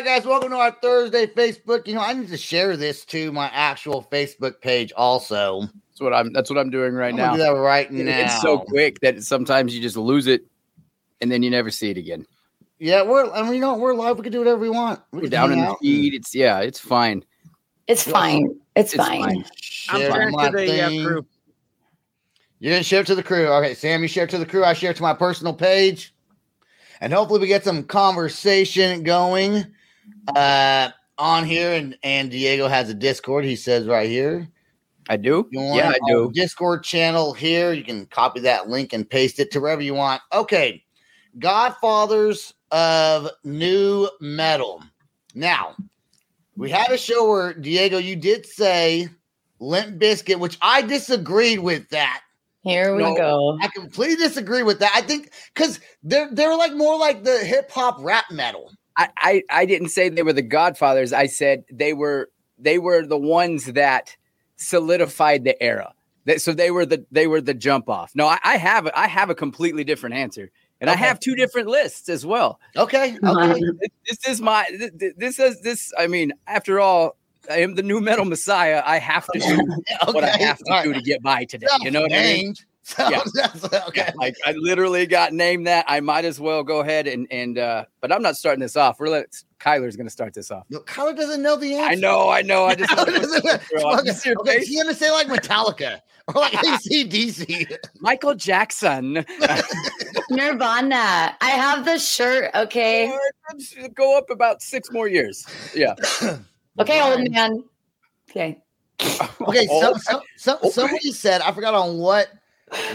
Right, guys, welcome to our Thursday Facebook. You know, I need to share this to my actual Facebook page also. That's what I'm. That's what I'm doing right I'm now. gonna do that right now. It's so quick that sometimes you just lose it, and then you never see it again. Yeah, we're and we know we're live. We can do whatever we want. We We're down in the feed. It's yeah, it's fine. It's fine. It's, It's fine. fine. I'm share sharing to the uh, crew. You're gonna share it to the crew. Okay, Sam, you share it to the crew. I share it to my personal page, and hopefully we get some conversation going uh on here. And and Diego has a Discord. He says right here. I do. You want Yeah, I do. Discord channel here. You can copy that link and paste it to wherever you want. Okay. Godfathers of New Metal. Now, we had a show where Diego, you did say Limp Bizkit, which I disagreed with that. Here we No. go. I completely disagree with that. I think because they're they're like more like the hip hop rap metal. I, I I didn't say they were the Godfathers. I said they were they were the ones that solidified the era. That so they were the they were the jump off. No, I, I have I have a completely different answer, and I have two different lists as well. Okay. Okay. This, this is my th- th- this is this. I mean, after all, I am the new metal messiah. I have to do what I have to do to get by today. You know what I mean? Self-named. So Yeah. that's okay. Yeah, like I literally got named that. I might as well go ahead and and uh but I'm not starting this off. We're let Kyler's gonna start this off. No, Kyler doesn't know the answer. I know, I know. I just Kyler doesn't know. Bro, Okay, okay, he's gonna say like Metallica or like ACDC. Michael Jackson. Nirvana. I have the shirt. Okay. go up about six more years. Yeah. Okay, old man. Okay. Okay, so, so, so, okay. somebody said I forgot on what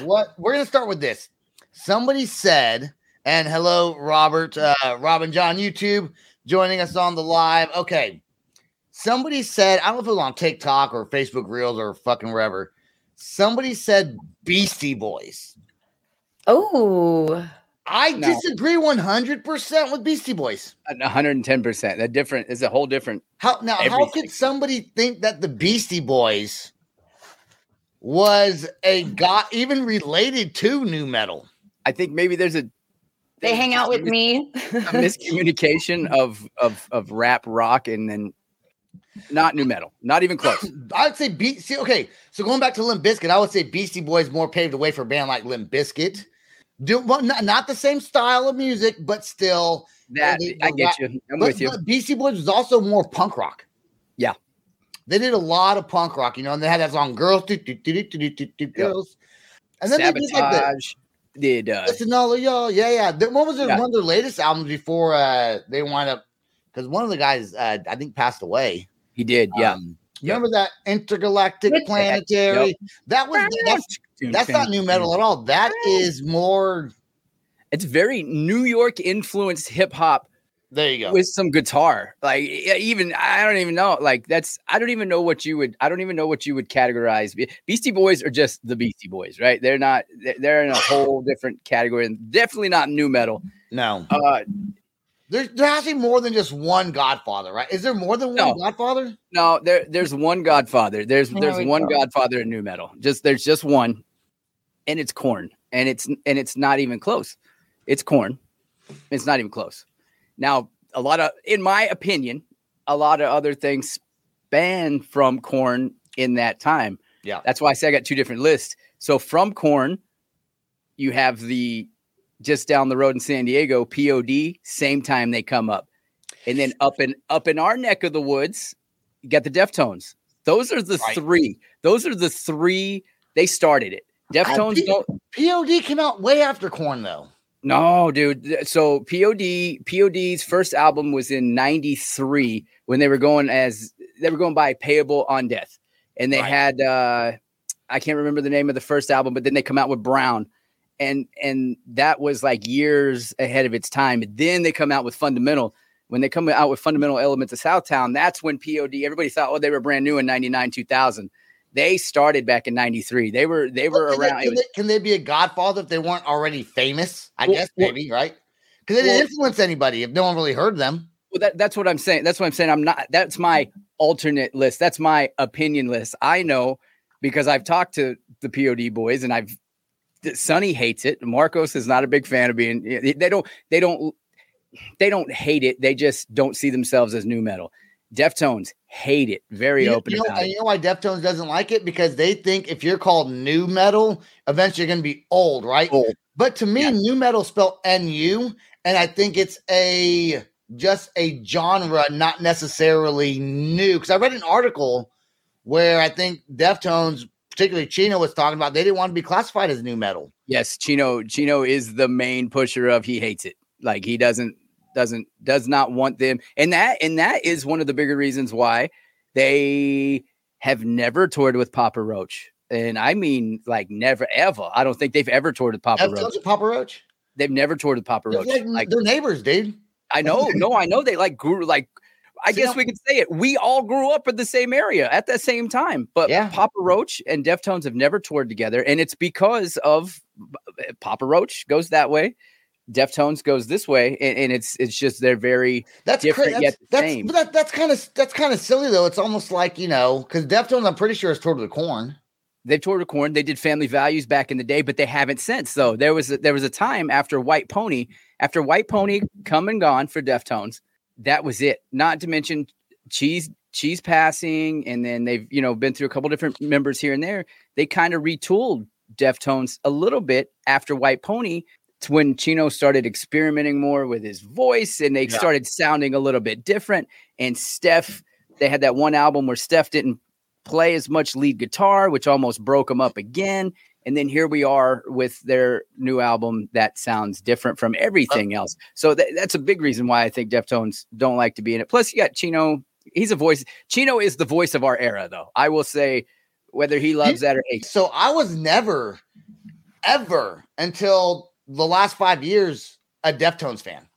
what we're gonna start with this. Somebody said, and hello, Robert, uh, Robin John YouTube joining us on the live. Okay, somebody said I don't know if it was on TikTok or Facebook Reels or fucking wherever. Somebody said Beastie Boys. Oh, I No. disagree one hundred percent with Beastie Boys. 110 percent. That different is a whole different. How now? How could somebody think that the Beastie Boys was a god even related to new metal? I think maybe there's a they hang just out with mis- me. a miscommunication of of of rap rock and then not new metal. Not even close. I'd say Be- see, okay. So going back to Limp Bizkit, I would say Beastie Boys more paved the way for a band like Limp Bizkit. Do well, not, not the same style of music, but still. That they- I get rap- you. I'm but, with you. but Beastie Boys was also more punk rock. Yeah. They did a lot of punk rock, you know, and they had that song "Girls," do, do, do, do, do, do, do, girls, and then they did like the Sabotage did uh Listen, all of y'all, yeah, yeah. The- What was their, Yeah. one of their latest albums before uh, they wind up? Because one of the guys, uh, I think, passed away. he did, yeah. Um, remember that intergalactic With- planetary? That was that's that's not new metal at all. That is more. It's very New York influenced hip hop There you go. with some guitar. Like even I don't even know. Like that's I don't even know what you would. I don't even know what you would categorize. Beastie Boys are just the Beastie Boys, right? They're not. they're- They're in a whole different category, and definitely not new metal. no, Uh, there, there has to be more than just one Godfather, right? Is there more than one No. Godfather? no, there there's one Godfather. There's There there's one go. Godfather in new metal. Just there's just one, and it's Korn, and it's and it's not even close. It's Korn. It's not even close. Now, a lot of, in my opinion, a lot of other things span from Korn in that time. Yeah. That's why I say I got two different lists. So from Korn, you have the just down the road in San Diego, POD, same time they come up. And then up in up in our neck of the woods, you got the Deftones. Those are the Right. three. Those are the three. They started it. Deftones don't. POD came out way after Korn though. No, dude. So POD POD's first album was in 93 when they were going as they were going by Payable on Death. And they Right. had uh I can't remember the name of the first album, but then they come out with Brown. And and that was like years ahead of its time. And then they come out with Fundamental. When they come out with Fundamental Elements of Southtown, that's when POD everybody thought, oh, they were brand new in 99, 2000. They started back in 93. They were they were Can around. it Can was- they, can they be a godfather if they weren't already famous? I Well, guess well- maybe, right? Because they didn't well- influence anybody if no one really heard them. Well, that, that's what I'm saying. That's what I'm saying. I'm not. That's my alternate list. That's my opinion list. I know because I've talked to the POD boys, and I've Sonny hates it. Marcos is not a big fan of being. They don't. They don't. They don't hate it. They just don't see themselves as new metal. Deftones hate it. Very You, open you know, about you know why Deftones doesn't like it? Because they think if you're called new metal, eventually you're going to be old, right? Old. But to me, new metal spelled N-U, and I think it's a just a genre, not necessarily new. Because I read an article where I think Deftones, particularly Chino, was talking about they didn't want to be classified as new metal. Yes, Chino. Chino is the main pusher of. He hates it. Like he doesn't doesn't does not want them, and that and that is one of the bigger reasons why they have never toured with Papa Roach. And I mean, like never ever. I don't think they've ever toured with Papa Roach. Papa Roach? They've never toured with Papa They're Roach. like, Like they're neighbors, dude. I know, no, I know they like grew like. I See, guess now- we could say it. We all grew up in the same area at the same time, but Yeah. Papa Roach and Deftones have never toured together, and it's because of uh, Papa Roach goes that way, Deftones goes this way, and, and it's it's just they're very That's different crazy. yet That's, the that's, that, that's kind of that's kind of silly though. It's almost like you know, because Deftones, I'm pretty sure is toured with Korn. they've toured with Korn. They did Family Values back in the day, but they haven't since. Though there was a, there was a time after White Pony, after White Pony come and gone for Deftones, that was it. Not to mention Cheese Cheese passing, and then they've you know been through a couple different members here and there. They kind of retooled Deftones a little bit after White Pony. To when Chino started experimenting more with his voice, and they Yeah. started sounding a little bit different. And Steph, they had that one album where Steph didn't play as much lead guitar, which almost broke them up again. And then here we are with their new album that sounds different from everything else. So tha- that's a big reason why I think Deftones don't like to be in it. Plus, you got Chino. He's a voice. Chino is the voice of our era, though. I will say, whether he loves that or hates. So I was never, ever until the last five years a Deftones fan.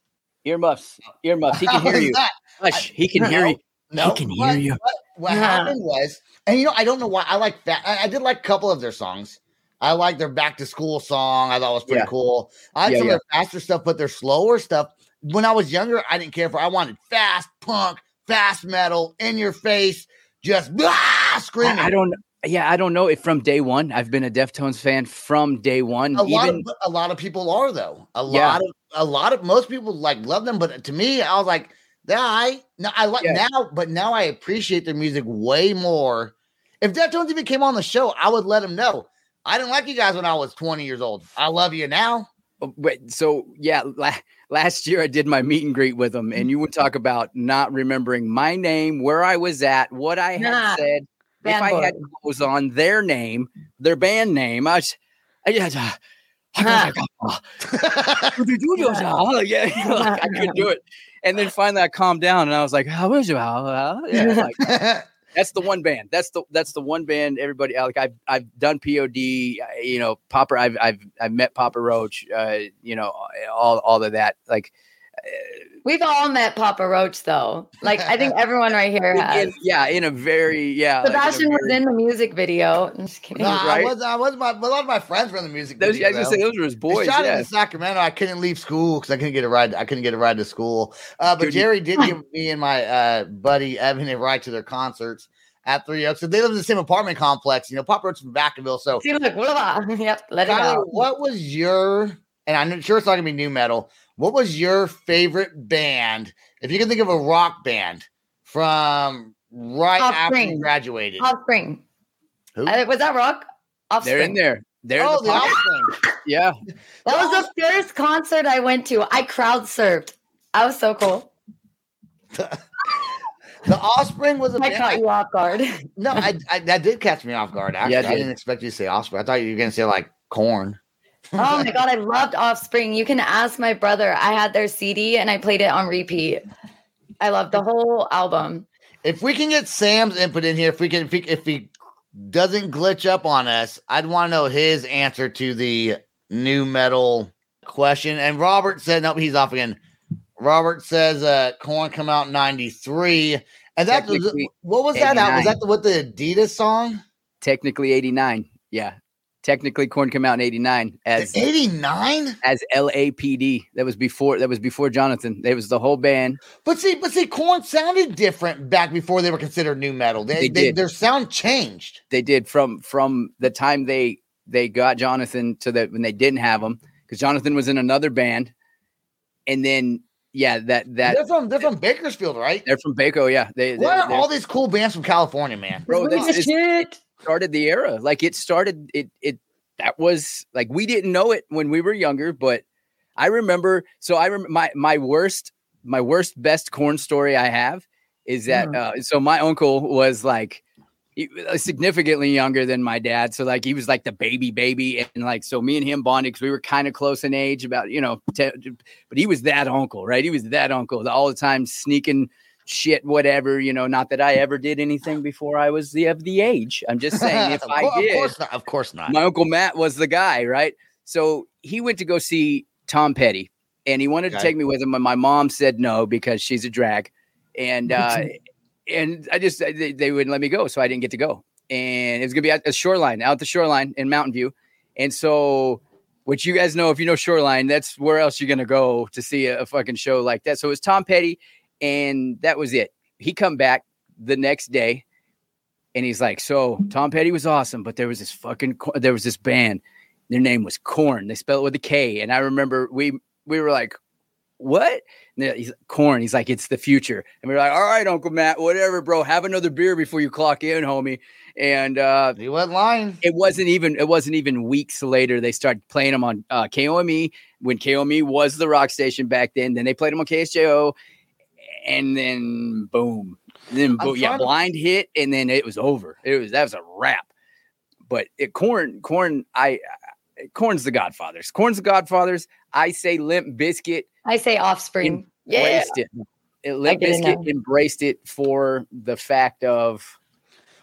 Earmuffs, earmuffs. He can hear you. Hush, he can hear you. No, he can hear what- you. What, what Yeah. happened was, and you know, I don't know why I like that. I, I did like a couple of their songs. I like their back to school song. I thought it was pretty Yeah. cool. I like Yeah, some of their faster stuff, but their slower stuff. When I was younger, I didn't care for. I wanted fast punk, fast metal, in your face, just blah, screaming. I, I don't. Yeah, I don't know if from day one. I've been a Deftones fan from day one. a lot of a lot of people are though. A Yeah. lot of a lot of most people like love them, but to me, I was like, yeah, I no, I like Yeah. now, but now I appreciate their music way more. If Deftones even came on the show, I would let them know. I didn't like you guys when I was 20 years old. I love you now. Oh, Wait, so yeah, la- last year I did my meet and greet with them, and you would talk about not remembering my name, where I was at, what I had Nah, said, if I had clothes on, their name, their band name. I was, I just, uh, Huh. yeah, like, I couldn't do it. And then finally I calmed down and I was like, how was you? Yeah, like, that's the one band. That's the that's the one band. Everybody like I've I've done POD. You know, Papa. I've I've I've met Papa Roach. Uh, you know, all all of that. Like, We've all met Papa Roach, though. Like I think everyone right here has. in- yeah, in a very yeah. like, in a Sebastian was in the music video. I'm just kidding. no, I right? was I was my a lot of my friends were in the music. Those, I video, was gonna say those were his They boys. shot it Yeah. in Sacramento. I couldn't leave school because I couldn't get a ride. I couldn't get a ride to school. Uh, but Dude, you- Jerry did give me and my uh, buddy Evan a ride to their concerts at Three Oaks. So they live in the same apartment complex. You know, Pop Roach from Vacaville. So, See, look, blah, blah. yep, let it Tyler, out. what was your? And I'm sure it's not gonna be new metal. What was your favorite band? If you can think of a rock band from right after you graduated. Offspring. Who? Uh, was that rock? Offspring. They're in there. They're oh, the the offspring. yeah. That was the first concert I went to. I crowd surfed. I was so cool. The offspring was a I band. caught you off guard. No, I, I that did catch me off guard. Actually, Yeah, I did. didn't expect you to say offspring. I thought you were gonna say like Korn. Oh my god, I loved Offspring. You can ask my brother. I had their CD and I played it on repeat. I loved the whole album. If we can get Sam's input in here, if we can, if he, if he doesn't glitch up on us, I'd want to know his answer to the new metal question. And Robert said, nope, he's off again. Robert says, uh, Korn come out in 93. And that was, what was that? out? Was that the, what the Adidas song? Technically 89. Yeah. Technically Korn came out in 89 as 89? as LAPD. That was before that was before Jonathan. It was the whole band. But see, but see, Korn sounded different back before they were considered new metal. They, They they, did. their sound changed. They did from from the time they they got Jonathan to that when they didn't have him because Jonathan was in another band, and then yeah that that they're from they're from Bakersfield, right? they're from Baco. Yeah, they they- Why are all these cool bands from California, man? bro. This This is is shit. Started the era. Like it started it it that was like we didn't know it when we were younger, but I remember so I remember my my worst my worst best Korn story I have is that uh, so my uncle was like he- uh, significantly younger than my dad so like he was like the baby baby and like so me and him bonded because we were kind of close in age about you know te- but he was that uncle right he was that uncle all the time sneaking shit whatever you know not that i ever did anything before i was the of the age i'm just saying if of, i cour- of did course not. Of course not. my uncle Matt was the guy, right? So he went to go see Tom Petty, and he wanted to take me with him, and my mom said no because she's a drag, and uh, and I just they, they wouldn't let me go, so I didn't get to go. And it was gonna be at the shoreline, out the shoreline in Mountain View, and so. Which you guys know, if you know Shoreline, that's where else you're gonna go to see a, a fucking show like that. So it was Tom Petty, and that was it. He come back the next day, and he's like, "So Tom Petty was awesome, but there was this fucking there was this band. Their name was Korn. They spell it with a K." And I remember we we were like, "What?" And he's Korn. He's like, "It's the future." And we are like, "All right, Uncle Matt, whatever, bro. Have another beer before you clock in, homie." And uh, He wasn't lying. it wasn't even it wasn't even weeks later they started playing them on uh, KOME when KOME was the rock station back then. Then they played them on KSJO, and then boom, then boom, yeah, trying to- blind hit, and then it was over. It was that was a wrap. But it, Korn, Korn, I, I Korn's the Godfathers. Korn's the Godfathers. I say Limp Bizkit I say Offspring. Yeah. embraced it. It- Limp Bizkit embraced it for the fact of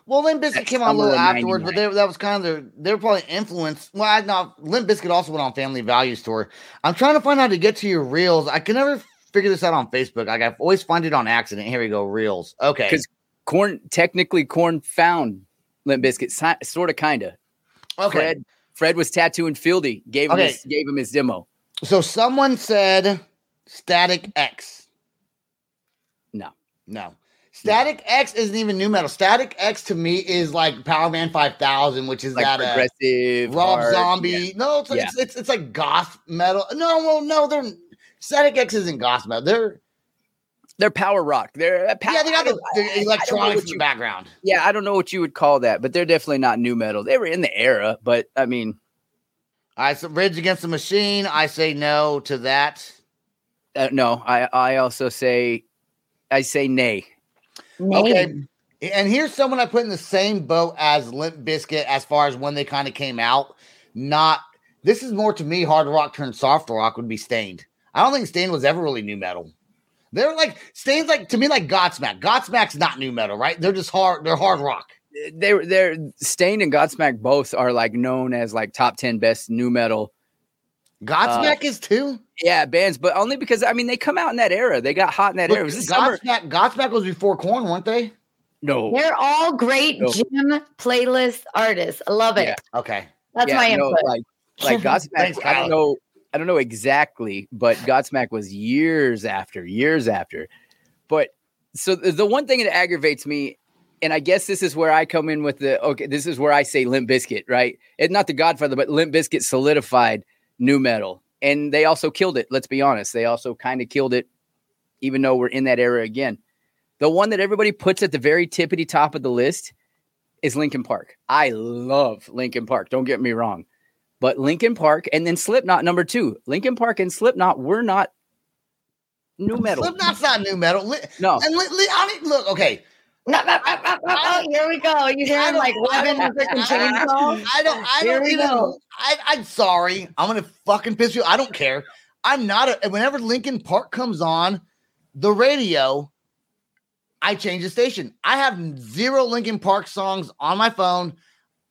Well, Limp Bizkit That came out a little afterwards, but they, that was kind of their, they were probably influenced. Well, I know Limp Bizkit also went on Family Values tour. I'm trying to find out how to get to your reels. I can never figure this out on Facebook. Like I always find it on accident. Here we go, reels. Okay, 'Cause- Korn technically Korn found Limp Bizkit, si- sort of, kind of. okay. Fred Fred was tattooing Fieldy, gave him his, gave him his demo. So someone said Static X. No. No. Static X isn't even new metal. Static X to me is like Powerman 5000, which is Like that uh, Rob hard, Zombie. yeah. No, it's, like, Yeah. it's it's it's like goth metal. No, well, no, they're Static X isn't goth metal. They're They're power rock. They're uh, yeah, they got I the, don't- the I- I don't know electronics what in the you- background. Yeah, I don't know what you would call that, but they're definitely not new metal. They were in the era, but I mean, I so Rage Against the Machine. I say no to that. uh, no. I I also say I say nay. Okay. And here's someone I put in the same boat as Limp Bizkit as far as when they kind of came out. Not this is more to me hard rock turned soft rock would be Staind. I don't think Staind was ever really new metal. They're like Stain's like to me like Godsmack. Godsmack's not new metal, right? They're just hard. They're hard rock. They're they're Stain and Godsmack both are like known as like top ten best new metal. Godsmack uh, is too. Yeah, bands, but only because I mean they come out in that era. They got hot in that But era. Was the summer. Godsmack, Godsmack was before Korn, weren't they? No, They're all great No. gym playlist artists. I love it. Yeah. Okay. That's yeah, my no, input. like like Godsmack. Thanks, I don't know. I don't know exactly, but Godsmack was years after, years after. But so the, one thing that aggravates me, and I guess this is where I come in with the okay. This is where I say Limp Bizkit, right? It's not the Godfather, but Limp Bizkit solidified new metal, and they also killed it. Let's be honest, they also kind of killed it, even though we're in that era again. The one that everybody puts at the very tippity top of the list is Linkin Park. I love Linkin Park. Don't get me wrong. But Linkin Park and then Slipknot number two. Linkin Park and Slipknot were not new metal. Slipknot's not new metal. Li- No. And li- li- I mean, look, okay. No, no, no, no, no, no, Here we go. You I hearing don't- like I weapon don't- and freaking chainsaw? I don't. I Here don't we even. go. I, I'm sorry. I'm gonna fucking piss you. I don't care. I'm not. A, whenever Linkin Park comes on the radio, I change the station. I have zero Linkin Park songs on my phone.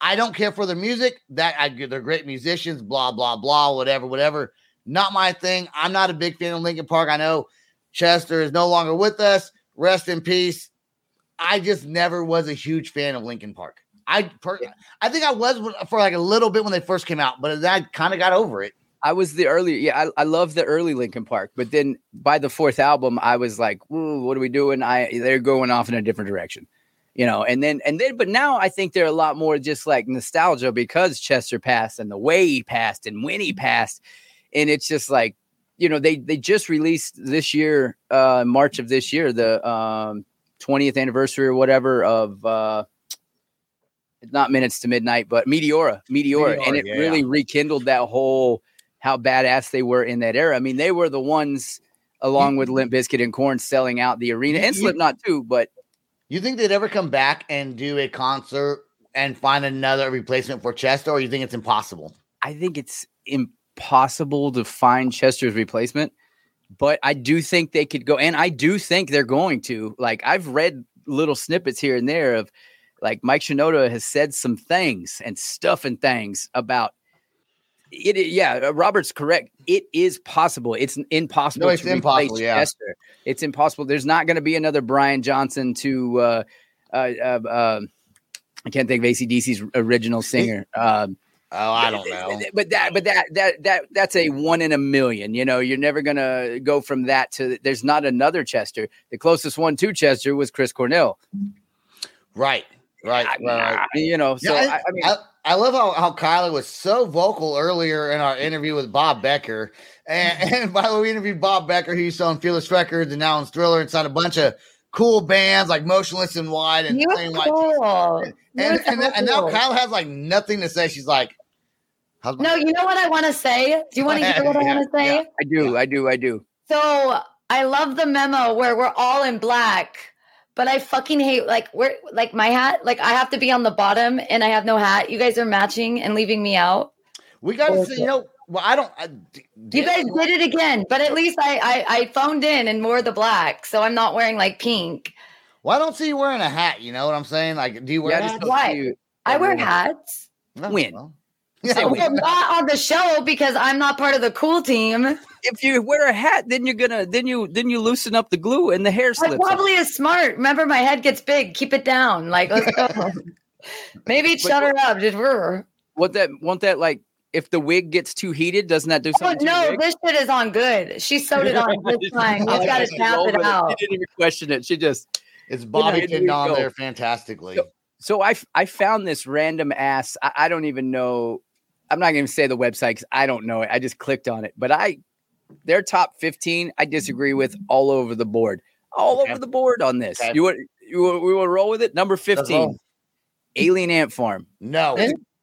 I don't care for their music. That I they're great musicians. Blah blah blah. Whatever whatever. Not my thing. I'm not a big fan of Linkin Park. I know Chester is no longer with us. Rest in peace. I just never was a huge fan of Linkin Park. I per- I think I was for like a little bit when they first came out, but I kind of got over it. I was the early, yeah, I, I love the early Linkin Park, but then by the fourth album, I was like, what are we doing? I they're going off in a different direction, you know. And then and then, but now I think they're a lot more just like nostalgia because Chester passed and the way he passed and when he passed, and it's just like, you know, they they just released this year, uh, March of this year, the um 20th anniversary or whatever of uh it's not minutes to midnight, but Meteora, Meteora, and it yeah, really rekindled that whole how badass they were in that era. I mean, they were the ones along with Limp Bizkit and Korn selling out the arena and Slipknot too. But You think they'd ever come back and do a concert and find another replacement for Chester, or you think it's impossible? I think it's impossible to find Chester's replacement. But I do think they could go, and I do think they're going to. Like I've read little snippets here and there of like Mike Shinoda has said some things and stuff and things about it. Yeah, uh, Robert's correct. It is possible. It's impossible No, it's impossible, yeah. Chester. It's impossible. There's not going to be another Brian Johnson to. Uh, uh, uh, um, I can't think of ACDC's original singer. Um, Oh, I don't know. but that, but that, that, that, that's a one in a million. You know, you're never gonna go from that to. There's not another Chester. The closest one to Chester was Chris Cornell. Right, right, I- right. I- you know, so Yeah, I, I mean, I, love how, how Kyler was so vocal earlier in our interview with Bob Becker. And, and by the way, we interviewed Bob Becker, who's on Fearless Records and now in Thriller and signed a bunch of cool bands like Motionless and Wide and White. cool. And, You're and, so and now cool. Kyler has like nothing to say. She's like, No, you know what I want to say? Do you want to hear what I want to say? yeah. I do, I do, I do. So I love the memo where we're all in black, but I fucking hate like we're like my hat. Like I have to be on the bottom and I have no hat. You guys are matching and leaving me out. we got to see, you know, well, I don't. I, d- You guys did it again, but at least I, I I phoned in and wore the black, so I'm not wearing like pink. Well, I don't see you wearing a hat. You know what I'm saying? Like, do you wear Yeah, a I hat? just don't Why? I wear hats. No, When? well, Say yeah, when. Well, not on the show because I'm not part of the cool team. If you wear a hat, then you're gonna, then you, then you loosen up the glue and the hair slips. off. probably is smart. Remember, my head gets big. Keep it down. Like, let's go. Maybe shut her up. Just brr. Want that? Want that? Like, if the wig gets too heated, doesn't that do Oh, something? to the no, wig? this shit is on good. She sewed it on just fine. You I got to just tap it with out. She didn't even question it. She just it's Bobby here pinned we on there fantastically. So- so I f- I found this random ass. I, I don't even know. I'm not going to say the website because I don't know it. I just clicked on it, but I their top 15. I disagree with all over the board, all Okay. over the board on this. Okay. You want you want, we to roll with it? Number 15. Alien Ant Farm. No,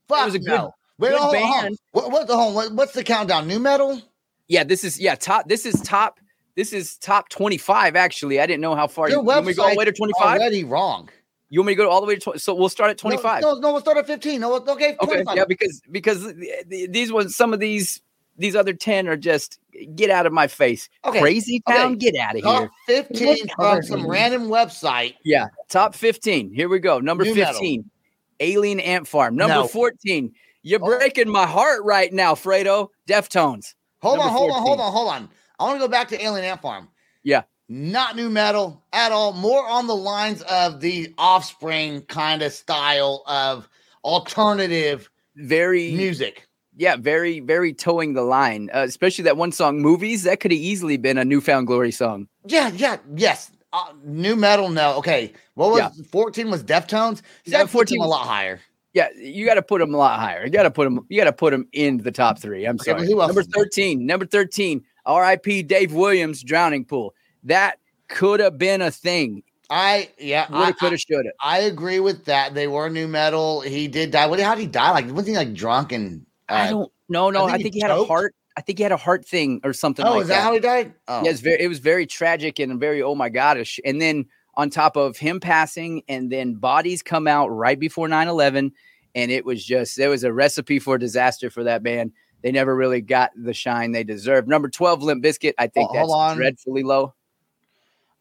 fuck was a good- no. Wait, good hold on, hold on. band. What, what the what, what's the countdown? New metal? Yeah, this is yeah top. This is top. This is top 25. Actually, I didn't know how far. You, Your you me to go all the way to 25? Already wrong. You want me to go all the way to 20? So we'll start at 25. No, no, we'll start at 15. No, okay, Okay, yeah, because because th- th- these ones, some of these these other ten are just get out of my face. Okay, Crazy okay. town, get out of Top here. 15 from some random website. Yeah, top fifteen. Here we go. Number New metal. fifteen, Alien Ant Farm. Number No. fourteen, you're Oh. breaking my heart right now, Fredo. Deftones. Hold Number on, hold on, hold on, hold on. I want to go back to Alien Ant Farm. Yeah. Not new metal at all. More on the lines of the offspring kind of style of alternative Very music. yeah, very very towing the line. Uh, especially that one song, movies. That could have easily been a New Found Glory song. Yeah, yeah, yes. Uh, new metal, no. Okay. What was Yeah. 14 was Deftones? Yeah, that 14 14 a lot higher. Yeah, you got to put them a lot higher. You got to put them. You got to put them in the top three. I'm Okay, sorry. Number thirteen. Number thirteen. R.I.P. Dave Williams. Drowning Pool. That could have been a thing. I yeah, I, Woulda, coulda, shoulda. I agree with that. They were new metal. He did die. What? How did he die? Like wasn't he like drunk and? I Uh, don't. No, no. think I think he had a heart. I think he had a heart thing or something oh, like is that, how he died? Oh, Yeah, very. It was very tragic and very oh my gosh. And then on top of him passing, and then bodies come out right before 9-11, and it was just there was a recipe for disaster for that band. They never really got the shine they deserved. Number twelve, Limp Bizkit. I think Oh, that's dreadfully low.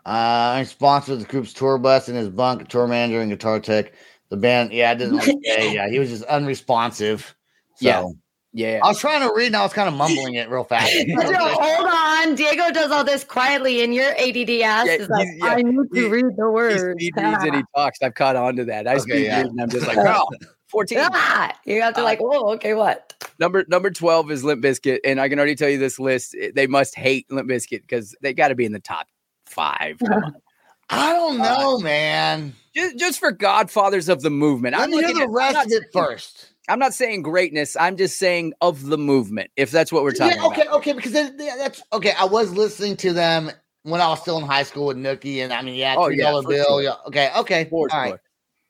Uh, I'm sponsored the group's tour bus and his bunk, tour manager, and guitar tech. The band, yeah, it didn't like say, yeah, he was just unresponsive. So, Yeah. Yeah, I was trying to read and I was kind of mumbling it real fast. But yo, hold on. Diego does all this quietly, and your ADD ass Yeah, is like, yeah, I need he- to read the he words. speed reads and he talks. I've caught on to that. I Okay, speed yeah. read and I'm just like, oh, 14. Ah, you have to Uh, like, oh, okay, what? Number number 12 is Limp Bizkit. And I can already tell you this list. eh, They must hate Limp Bizkit because they got to be in the top five. I don't know, man. just, just for godfathers of the movement. Let I'm hear the at- rest not of it first. I'm not saying greatness. I'm just saying of the movement. If that's what we're talking Yeah, okay, about. okay, because that, that- that's okay. I was listening to them when I was still in high school with Nookie, and I mean, yeah, Oh, three yeah, bill. sure. Yeah, okay, okay, all right.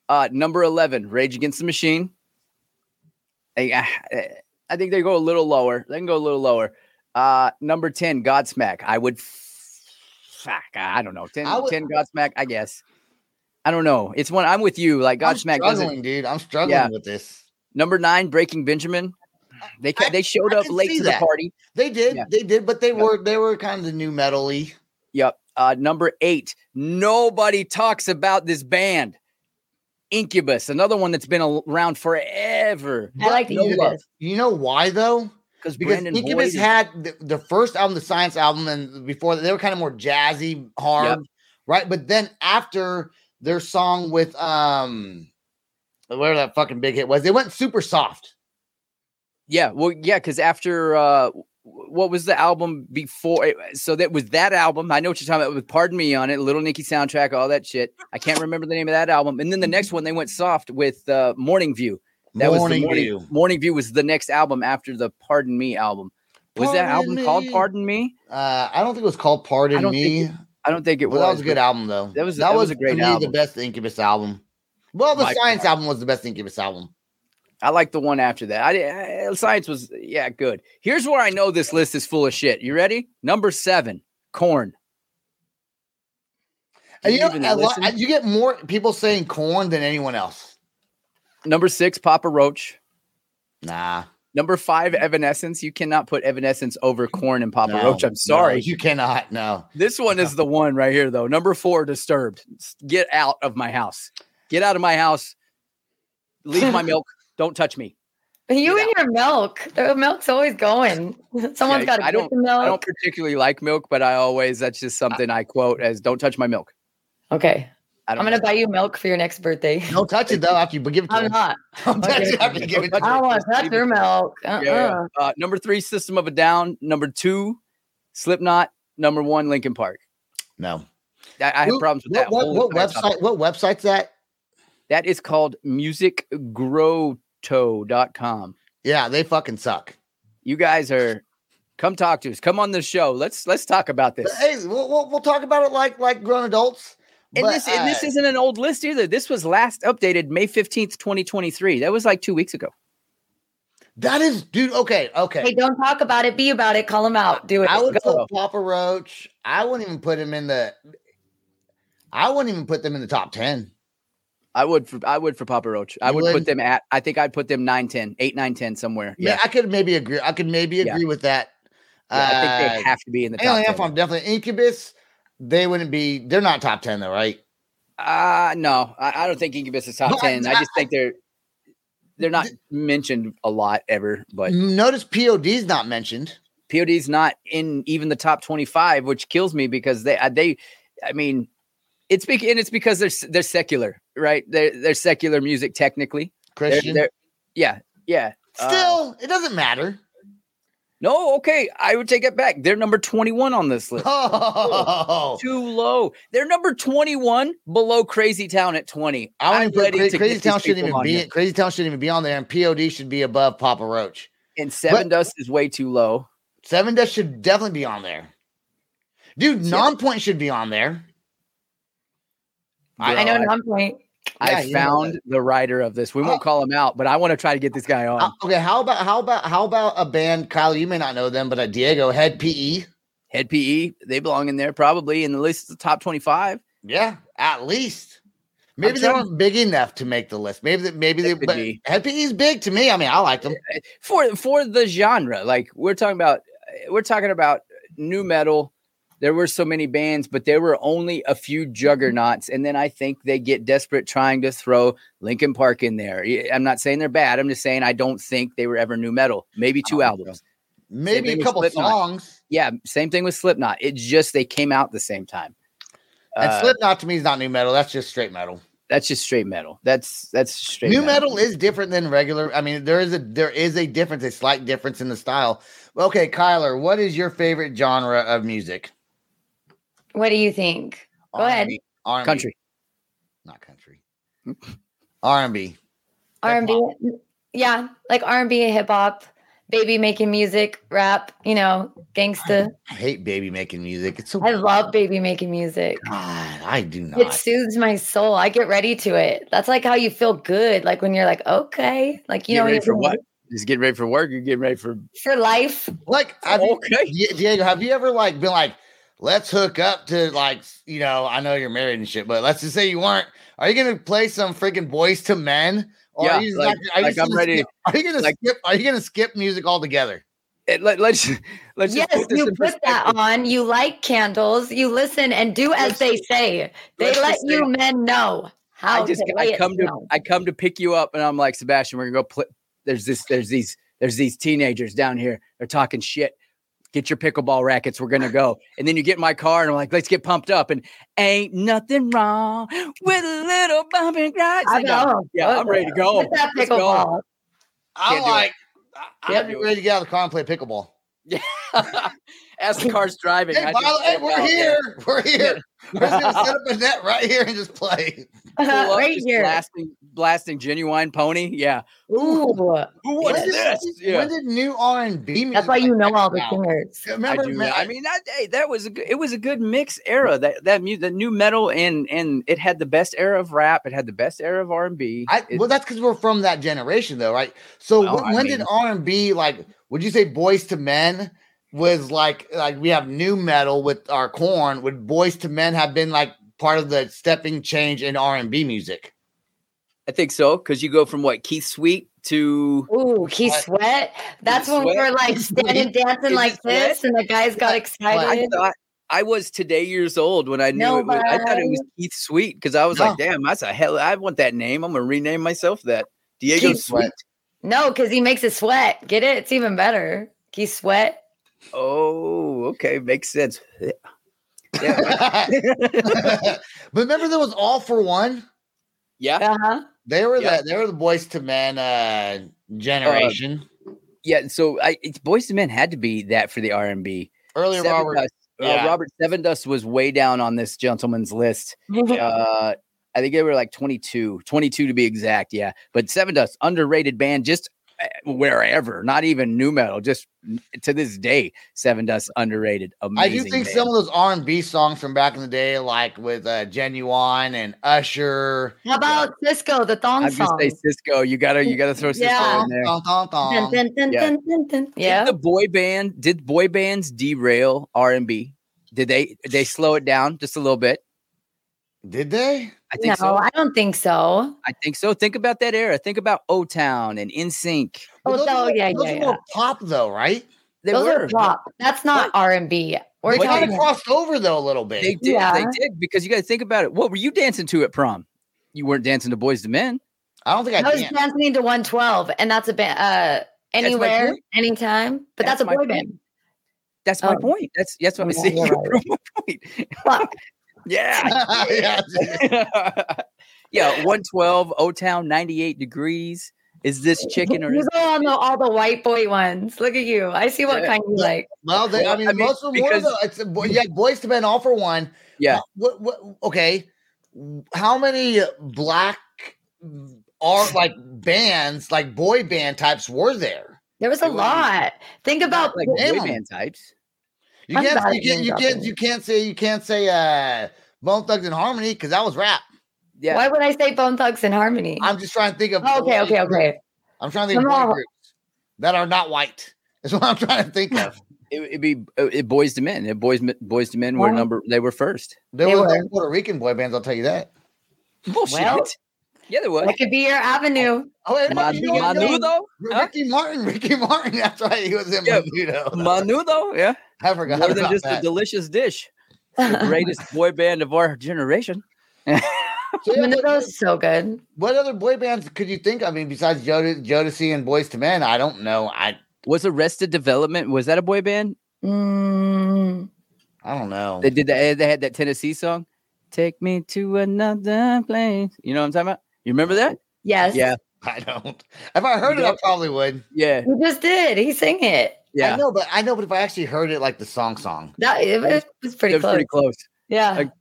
Uh, number 11, Rage Against the Machine. I, I, I think they go a little lower. They can go a little lower. Uh, number 10, Godsmack. I would, fuck, I don't know. 10, I would- 10 Godsmack, I guess. I don't know. It's one I'm with you. Like I'm Godsmack doesn't. struggling, dude. I'm struggling Yeah. with this. Number nine, Breaking Benjamin. They ca- I- they showed I up late see to the party. They did, Yeah. they did, but they Yeah. were they were kind of the new metal-y. Yep. Uh, number eight. Nobody talks about this band. Incubus, another one that's been around forever. I like the Incubus. love. You know why though? Because Brandon Incubus Boyd- had the, the first album, the Science album, and before they were kind of more jazzy, hard, right? But then after their song with um, whatever that fucking big hit was, they went super soft. yeah, well, yeah, because after uh, what was the album before? So that was that album. I know what you're talking about with "Pardon Me" on it, Little Nicky soundtrack, all that shit. I can't remember the name of that album. And then the next one, they went soft with uh, "Morning View." That was Morning the morning, View. Morning View was the next album after the "Pardon Me" album. Was that Pardon album called "Pardon Me"? Uh, I don't think it was called Pardon don't Me. think I don't think it well, was. that was a good album though. that was- that, that was, was a great me, album. the best Incubus album. Well, the By Science album was the best Incubus album. I like the one after that. I, I science was yeah good. Here's where I know this list is full of shit. You ready? Number seven, Korn. You, know, lot- you get more people saying Korn than anyone else. Number six, Papa Roach. Nah, Number five, Evanescence. You cannot put Evanescence over Korn and Papa no, Roach. I'm no, sorry. you cannot. No, this one is the one right here, though. Number four, Disturbed. Get out of my house. Get out of my house. Leave my milk. Don't touch me. You Get and your milk. The milk's always going. Someone's Yeah, got to I get don't- the milk. I don't particularly like milk, but I always that's just something I quote as "Don't touch my milk." okay. I I'm going to know. buy you milk for your next birthday. don't touch it though. After you give it to I'm him. not. Don't touch Okay. it after you give it to Don't I don't want to touch your milk. Uh-uh. Yeah, yeah. Uh, number three, System of a Down. Number two, Slipknot. Number one, Linkin Park. No. I, I have Who- problems with what, that. What, whole what entire topic. website? What website's that? That is called musicgrotto.com. Yeah, they fucking suck. You guys are come talk to us. Come on the show. Let's let's talk about this. Hey, we'll, we'll, we'll talk about it like like grown adults. And but, this and this uh, isn't an old list either. This was last updated May 15th, 2023. That was like two weeks ago. that is, dude. Okay, okay. Hey, don't talk about it. Be about it. Call him out. Do it. I would Go. put Papa Roach. I wouldn't even put him in the. I wouldn't even put them in the top ten. I would for I would for Papa Roach. I You would put wouldn't? them at I think I'd put them 9 10, 8 9 10 somewhere. Yeah, Yeah. I could maybe agree. I could maybe Yeah. agree with that. Yeah, I think they Uh, have to be in the top Alien 10. Farm definitely Incubus. They wouldn't be. They're not top ten though, right? Uh no, I, I don't think Incubus is top I- ten. I just think they're they're not mentioned a lot ever, but Notice POD's not mentioned. POD's not in even the top twenty five, which kills me because they uh, they, I mean, it's bec- and it's because they're they're secular, right? They're they're secular music technically. They're, Christian. they're- yeah, yeah. Uh, Still, it doesn't matter. No, okay, I would take it back. They're number twenty one on this list. Oh, Too low. They're number twenty one, below Crazy Town at twenty. I want I'm to put ready Cra- to Crazy get Town shouldn't even be. here. Crazy Town shouldn't even be on there, and POD should be above Papa Roach. And Sevendust is way too low. Sevendust should definitely be on there. Dude, See, Nonpoint should be on there. I know Bro, Nonpoint. I, Yeah, know found the writer of this. We uh, won't Oh. call him out, but I want to try to get this guy uh, on. Uh, okay, how about how about how about a band, Kyle? You may not know them, but a Diego Hed PE. Hed PE, they belong in there probably in the list of the top 25. Yeah, at least. Maybe they weren't big enough to make the list. Maybe they, maybe they. But be. Hed PE is big to me. I mean, I like them. Eh, eh, for for the genre like we're talking about eh, we're talking about new metal there were so many bands but there were only a few juggernauts and then i think they get desperate trying to throw linkin park in there I'm not saying they're bad i'm just saying i don't think they were ever new metal maybe two don't albums Maybe a couple songs. yeah same thing with slipknot it's just they came out the same time And Uh, Slipknot to me is not new metal. That's just straight metal. that's just straight metal that's that's straight new metal is different than regular. I mean, there is a there is a difference, a slight difference in the style. Okay, Kyler, what is your favorite genre of music? What do you think? Go ahead. R&B, R&B, country not country. R and B. R and B. Yeah, like R and B, hip hop, baby making music, rap. You know, gangsta. I hate baby making music. It's so I love baby making music. God, I do not. It soothes my soul. I get ready to it. That's like how you feel good. Like when you're like, okay, like you Get know, ready for doing what just getting ready for work you're getting ready for for life. like, have okay Di- Diego, have you ever like been like, let's hook up to like, you know, I know you're married and shit, but let's just say you weren't. Are you gonna play some freaking Boyz II Men? Or Yeah, are you just like- are you like just I'm gonna ready- Skip, are you gonna like- skip? Are you gonna skip music altogether? It- let, let's let's just Yes, put you put that on. You like candles. You listen and do as they say. They let's let just say- you men know how I just to I come to down. I come to pick you up and I'm like Sebastian, we're gonna go play. There's this there's these there's these teenagers down here. They're talking shit. Get your pickleball rackets. We're gonna go. And then you get in my car and I'm like, let's get pumped up. And ain't nothing wrong with a little bump and grind. I know. Yeah, I'm ready to go. Put that Let's go. pickleball. I'm Can't do it. like, I- Can't I'm ready to get out of the car and play pickleball. Yeah. As the car's driving, Hey, I by just the way, we're out there. here. We're here. We're just gonna set up a net right here and just play. Pull uh-huh, up, right just here. blasting, blasting Ginuwine pony. Yeah. Ooh, Who was When did- this? Yeah. When did new R and B that's why you know all the come singers. Remember, I do. man, I mean, that hey, that was a good, it was a good mix era. That that mu- the new metal and and it had the best era of rap. It had the best era of R and B. well, that's because we're from that generation, though, right? So Well, when, I when did R and B like? Would you say Boyz II Men was like like we have new metal with our Korn? Would Boyz II Men have been like part of the stepping change in R and B music? I think so because you go from what Keith Sweet to Ooh, Keith Sweat. That's when we were like standing dancing like Sweat? this, and the guys got excited. I excited. thought I was today years old when I knew it was, I thought it was Keith Sweet because I was like, damn, that's a hell. I want that name. I'm gonna rename myself that Diego Keith Sweet. No, because he makes it sweat. Get it? It's even better. Keith Sweat. Oh, okay, makes sense. Yeah. But remember, there was All-4-One. Yeah, Uh huh. They were Yeah. the they were the Boyz II Men uh, generation. yeah. So I, it's Boyz II Men had to be that for the R and B. Earlier, Seven Robert. Dust, uh. Robert Sevendust was way down on this gentleman's list. Uh, I think they were like 22, 22 to be exact. Yeah. But Sevendust, underrated band, just uh, wherever, not even new metal, just to this day, Sevendust underrated. I do think band. some of those R and B songs from back in the day, like with uh, Ginuwine and Usher. How about Sisqó, the thong I'm just song? say Sisqó. You gotta, you gotta throw Sisqó Yeah. in there. Dun, dun, dun. Dun, dun, dun, Yeah. dun, dun, dun. Did Yeah. the boy band did boy bands derail R and B? Did they they slow it down just a little bit? Did they? I No, think so. I don't think so. I think so. Think about that era. Think about O Town and NSYNC. Oh, those no, are, yeah, those yeah, are yeah. more pop though, right? They Those were are pop. That's not R and B. We're They kind talking. of crossed over though a little bit. They did. They did because you got to think about it. What were you dancing to at prom? You weren't dancing to Boyz II Men. I don't think I, I was dancing to 112, and that's a band. Uh, anywhere, anytime. But That's that's, a boy point. band. That's my Oh. point. That's that's what I'm saying. right. point. Fuck. Yeah. yeah. yeah, 112, O Town, 98 degrees. Is this chicken or you go on the, all the white boy ones. Look at you. I see what Yeah. kind you like. Well, they, I mean, I mean, most of them were because- though. It's a boy, yeah, Boyz II Men, All-4-One. yeah? What? What? Okay. How many black are like bands, like boy band types, were there? There was a It lot. Think about Like boy band types. You I'm can't. bad You can't. You can't. You can't say. You can't say. Uh, Bone Thugs-n-Harmony because that was rap. Yeah. Why would I say Bone Thugs-n-Harmony? I'm just trying to think of. Oh, okay, okay, okay. I'm trying to think of Come boy on. groups that are not white. That's what I'm trying to think of. It, it'd be uh, it, Boyz II Men. It boys Boyz II Men were Wow. number. They were first. There They were were. Puerto Rican boy bands. I'll tell you that. Bullshit. Well, yeah, there was. That could be your avenue. Oh, wait, Man- you know what? Manudo. Huh? Ricky Martin. Ricky Martin. That's right. He was in Yeah. Menudo. Manudo. Yeah. I forgot More than about just a delicious dish. The greatest boy band of our generation. So, yeah, what, Menudo's so good. what other boy bands could you think? I mean, besides Jod- Jodeci and Boyz II Men, I don't know. I Was Arrested Development? Was that a boy band? Mm, I don't know. They did that. They had that Tennessee song. Take me to another place. You know what I'm talking about? You remember that? yes. Yeah. I don't. If I heard it, I probably would. Yeah. He just did. He sang it. Yeah. I know, but I know, but if I actually heard it like the song, song. That it was, it was pretty They're close. pretty close. Yeah. Like,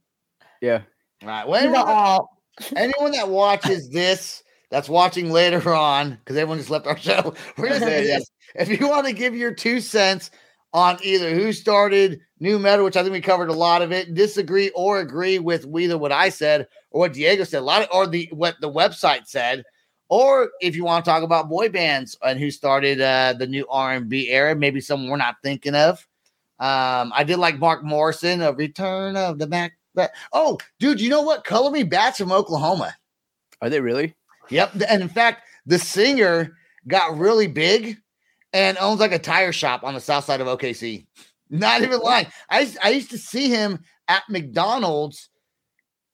Yeah. All right. Well, anyone, that- all- anyone that watches this, that's watching later on, because everyone just left our show. We're gonna say this. If you want to give your two cents on either who started new metal, which I think we covered a lot of it, disagree or agree with either what I said or what Diego said, a lot of, or the what the website said, or if you want to talk about boy bands and who started uh, the new R and B era, maybe someone we're not thinking of. Um, I did like Mark Morrison, a Return of the Mack. Back. Oh, dude, you know what? Color Me Badd from Oklahoma. Are they really? Yep. And in fact, the singer got really big and owns like a tire shop on the south side of OKC. Not even lying. I, used- I used to see him at McDonald's.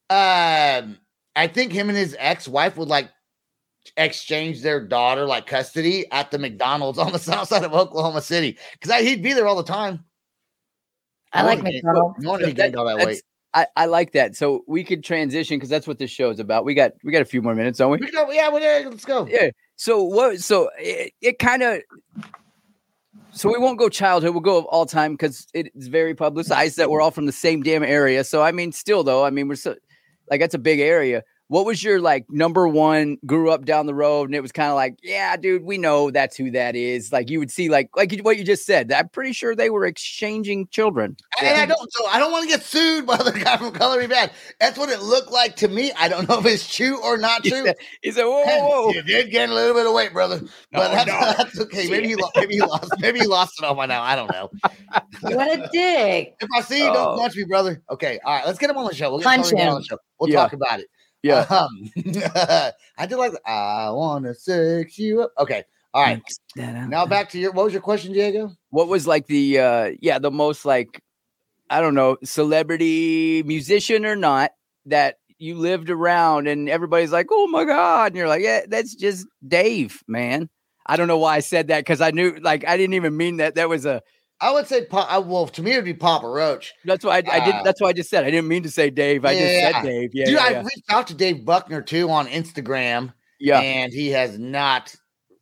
Um, I think him and his ex-wife would like exchange their daughter like custody at the McDonald's on the south side of Oklahoma City. Because he'd be there all the time. I like if he- McDonald's. He That- gained all that weight. I, I like that. So we could transition because that's what this show is about. We got we got a few more minutes, don't we? We can go, yeah, well, yeah, let's go. Yeah. So what? So it, it kind of. So we won't go childhood. We'll go of all time because it's very publicized that we're all from the same damn area. So I mean, still though, I mean, we're so like that's a big area. What was your like number one? Grew up down the road, and it was kind of like, yeah, dude, we know that's who that is. Like you would see, like like what you just said. I'm pretty sure they were exchanging children. And I don't, so I don't want to get sued by the guy from Color Me Badd. That's what it looked like to me. I don't know if it's true or not He true. said, he said, whoa, whoa, whoa. You did gain a little bit of weight, brother, but No, that's, no. that's okay. Maybe he, lo- maybe he lost. Maybe he lost it all by now. I don't know. What a dick. If I see you, Oh. don't punch me, brother. Okay, all right. Let's get him on the show. We'll get Punch Color Me Badd him. on the show. We'll Yeah. talk about it. Yeah. Um, I did like. I want to sex you up. Okay. All right. Now back to your. What was your question, Diego? what was like the uh yeah the most like i don't know celebrity musician or not that you lived around and everybody's like oh my god and you're like yeah that's just dave man i don't know why i said that because i knew like i didn't even mean that that was a I would say. Pa- I- well, to me, it'd be Papa Roach. that's why i, I did Uh, that's why i just said i didn't mean to say dave i just said dave yeah Dude, yeah, I yeah. reached out to Dave Buckner too on Instagram. yeah. and he has not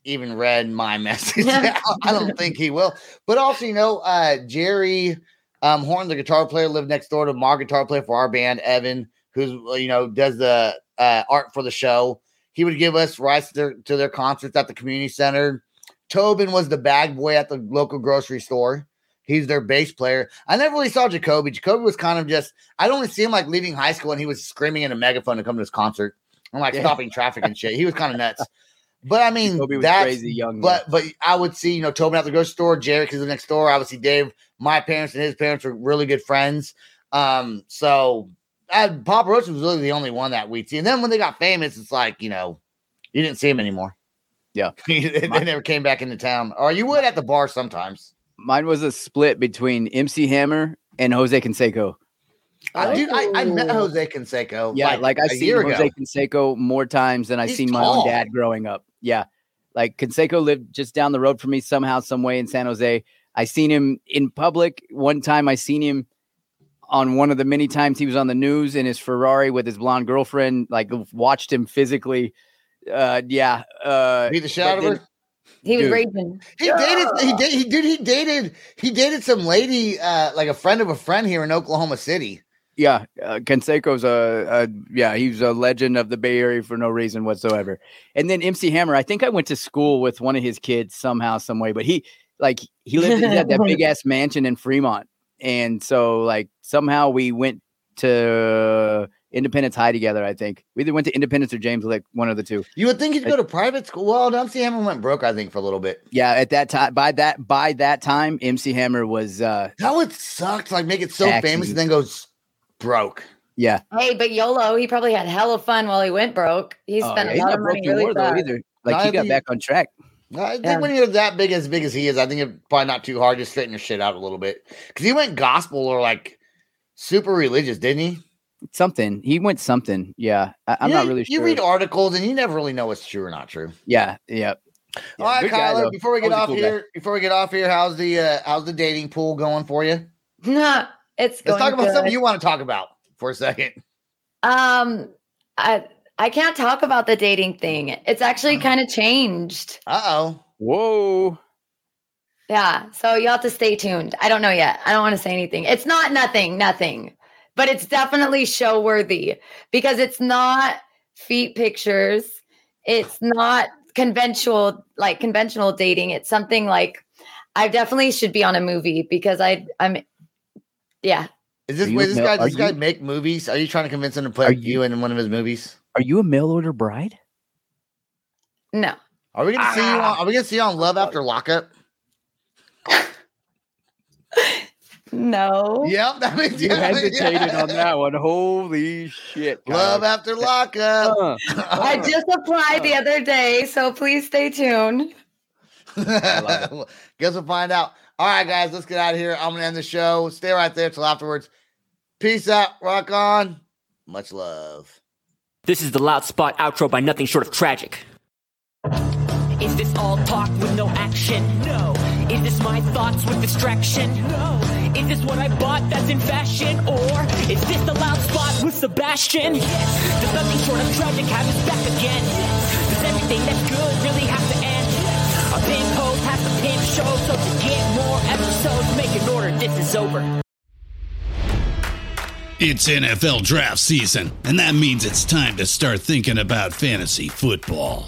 even read my message. I don't think he will. But also, you know, uh, Jerry um, Horton, the guitar player, lived next door to my guitar player for our band, Evan, who's uh, you know does the uh, art for the show. He would give us rides to their, to their concerts at the community center. Tobin was the bag boy at the local grocery store. He's their bass player. I never really saw Jacoby. Jacoby was kind of just, I'd only see him like leaving high school and he was screaming in a megaphone to come to this concert and like Yeah. stopping traffic and shit. He was kind of nuts. But I mean, was that's, crazy young but but I would see, you know, Tobin at the grocery store, Jerry because the next door. I would see Dave. My parents and his parents were really good friends. Um, so I, Papa Roach was really the only one that we'd see. And then when they got famous, it's like, you know, you didn't see him anymore. Yeah. they, they never came back into town. Or you would at the bar sometimes. mine was a split between mc hammer and jose canseco I, dude, I, I met Oh. Jose Canseco. Yeah, like, I've a seen Jose ago. Canseco more times than I've He's seen my tall. own dad growing up. Yeah. Like Canseco lived just down the road from me somehow, some way in San Jose. I seen him in public. One time I seen him on one of the many times he was on the news in his Ferrari with his blonde girlfriend, like watched him physically. Uh yeah. Uh Beat the shit out of then- her. He was Dude. raging. He dated. He did. He did. He dated. He dated some lady, uh, like a friend of a friend here in Oklahoma City. yeah, uh, Canseco's a, a yeah, he's a legend of the Bay Area for no reason whatsoever. And then MC Hammer, I think I went to school with one of his kids somehow, some way, but he like he lived he had that big ass mansion in Fremont, and so like somehow we went to Independence High together. I think we either went to Independence or James Lick, one of the two. You would think he'd go to private school. Well, MC Hammer went broke, I think, for a little bit. Yeah, at that time, by that by that time, MC Hammer was. uh That would suck to like make it so Taxi. famous and then goes broke. Yeah, Hey, but YOLO, he probably had hella fun while he went broke. He Oh, spent yeah, a lot not of broke money anymore really though either. Like I he got think- back on track. I think Yeah. when you're that big as big as he is, I think it's probably not too hard to straighten your shit out a little bit. Because he went gospel or like super religious, didn't he? Something he went something. Yeah, I, I'm Yeah, not really sure. You read articles and you never really know what's true or not true. yeah, yeah. All right, good guy, Kyler. before we get off cool guy. here, before we get off here, how's the uh, how's the dating pool going for you? No, it's going Let's talk about good. something you want to talk about for a second. Um, I I can't talk about the dating thing. It's actually kind of changed. Uh oh. Whoa. Yeah, so you have to stay tuned. I don't know yet. I don't want to say anything. It's not nothing, nothing, but it's definitely show worthy because it's not feet pictures. It's not conventional like conventional dating. It's something like I definitely should be on a movie because I I'm yeah. Is this Are wait, this male- guy? are Does this guy make movies? Are you trying to convince him to Are put you- you in one of his movies? Are you a mail order bride? No. Are we gonna see you? On, Ah. are we gonna see you on Love After Lockup? No. Yep, that means You yeah, hesitated yeah. on that one. Holy shit. Love After Lockup. Uh, I just applied the other day, so please stay tuned. Guess we'll find out. All right, guys, let's get out of here. I'm gonna end the show. Stay right there till afterwards. Peace out. Rock on. Much love. This is the Loud Spot outro by nothing short of tragic. Is this all talk with no action? No. Is this my thoughts with distraction? No. Is this what I bought that's in fashion? Or is this the loud spot with Sebastian? Yes. Does nothing short of tragic have us back again? Yes. Does everything that's good really have to end? Yes. Has to show, so to get more episodes, make an order, this is over. It's NFL draft season, and that means it's time to start thinking about fantasy football.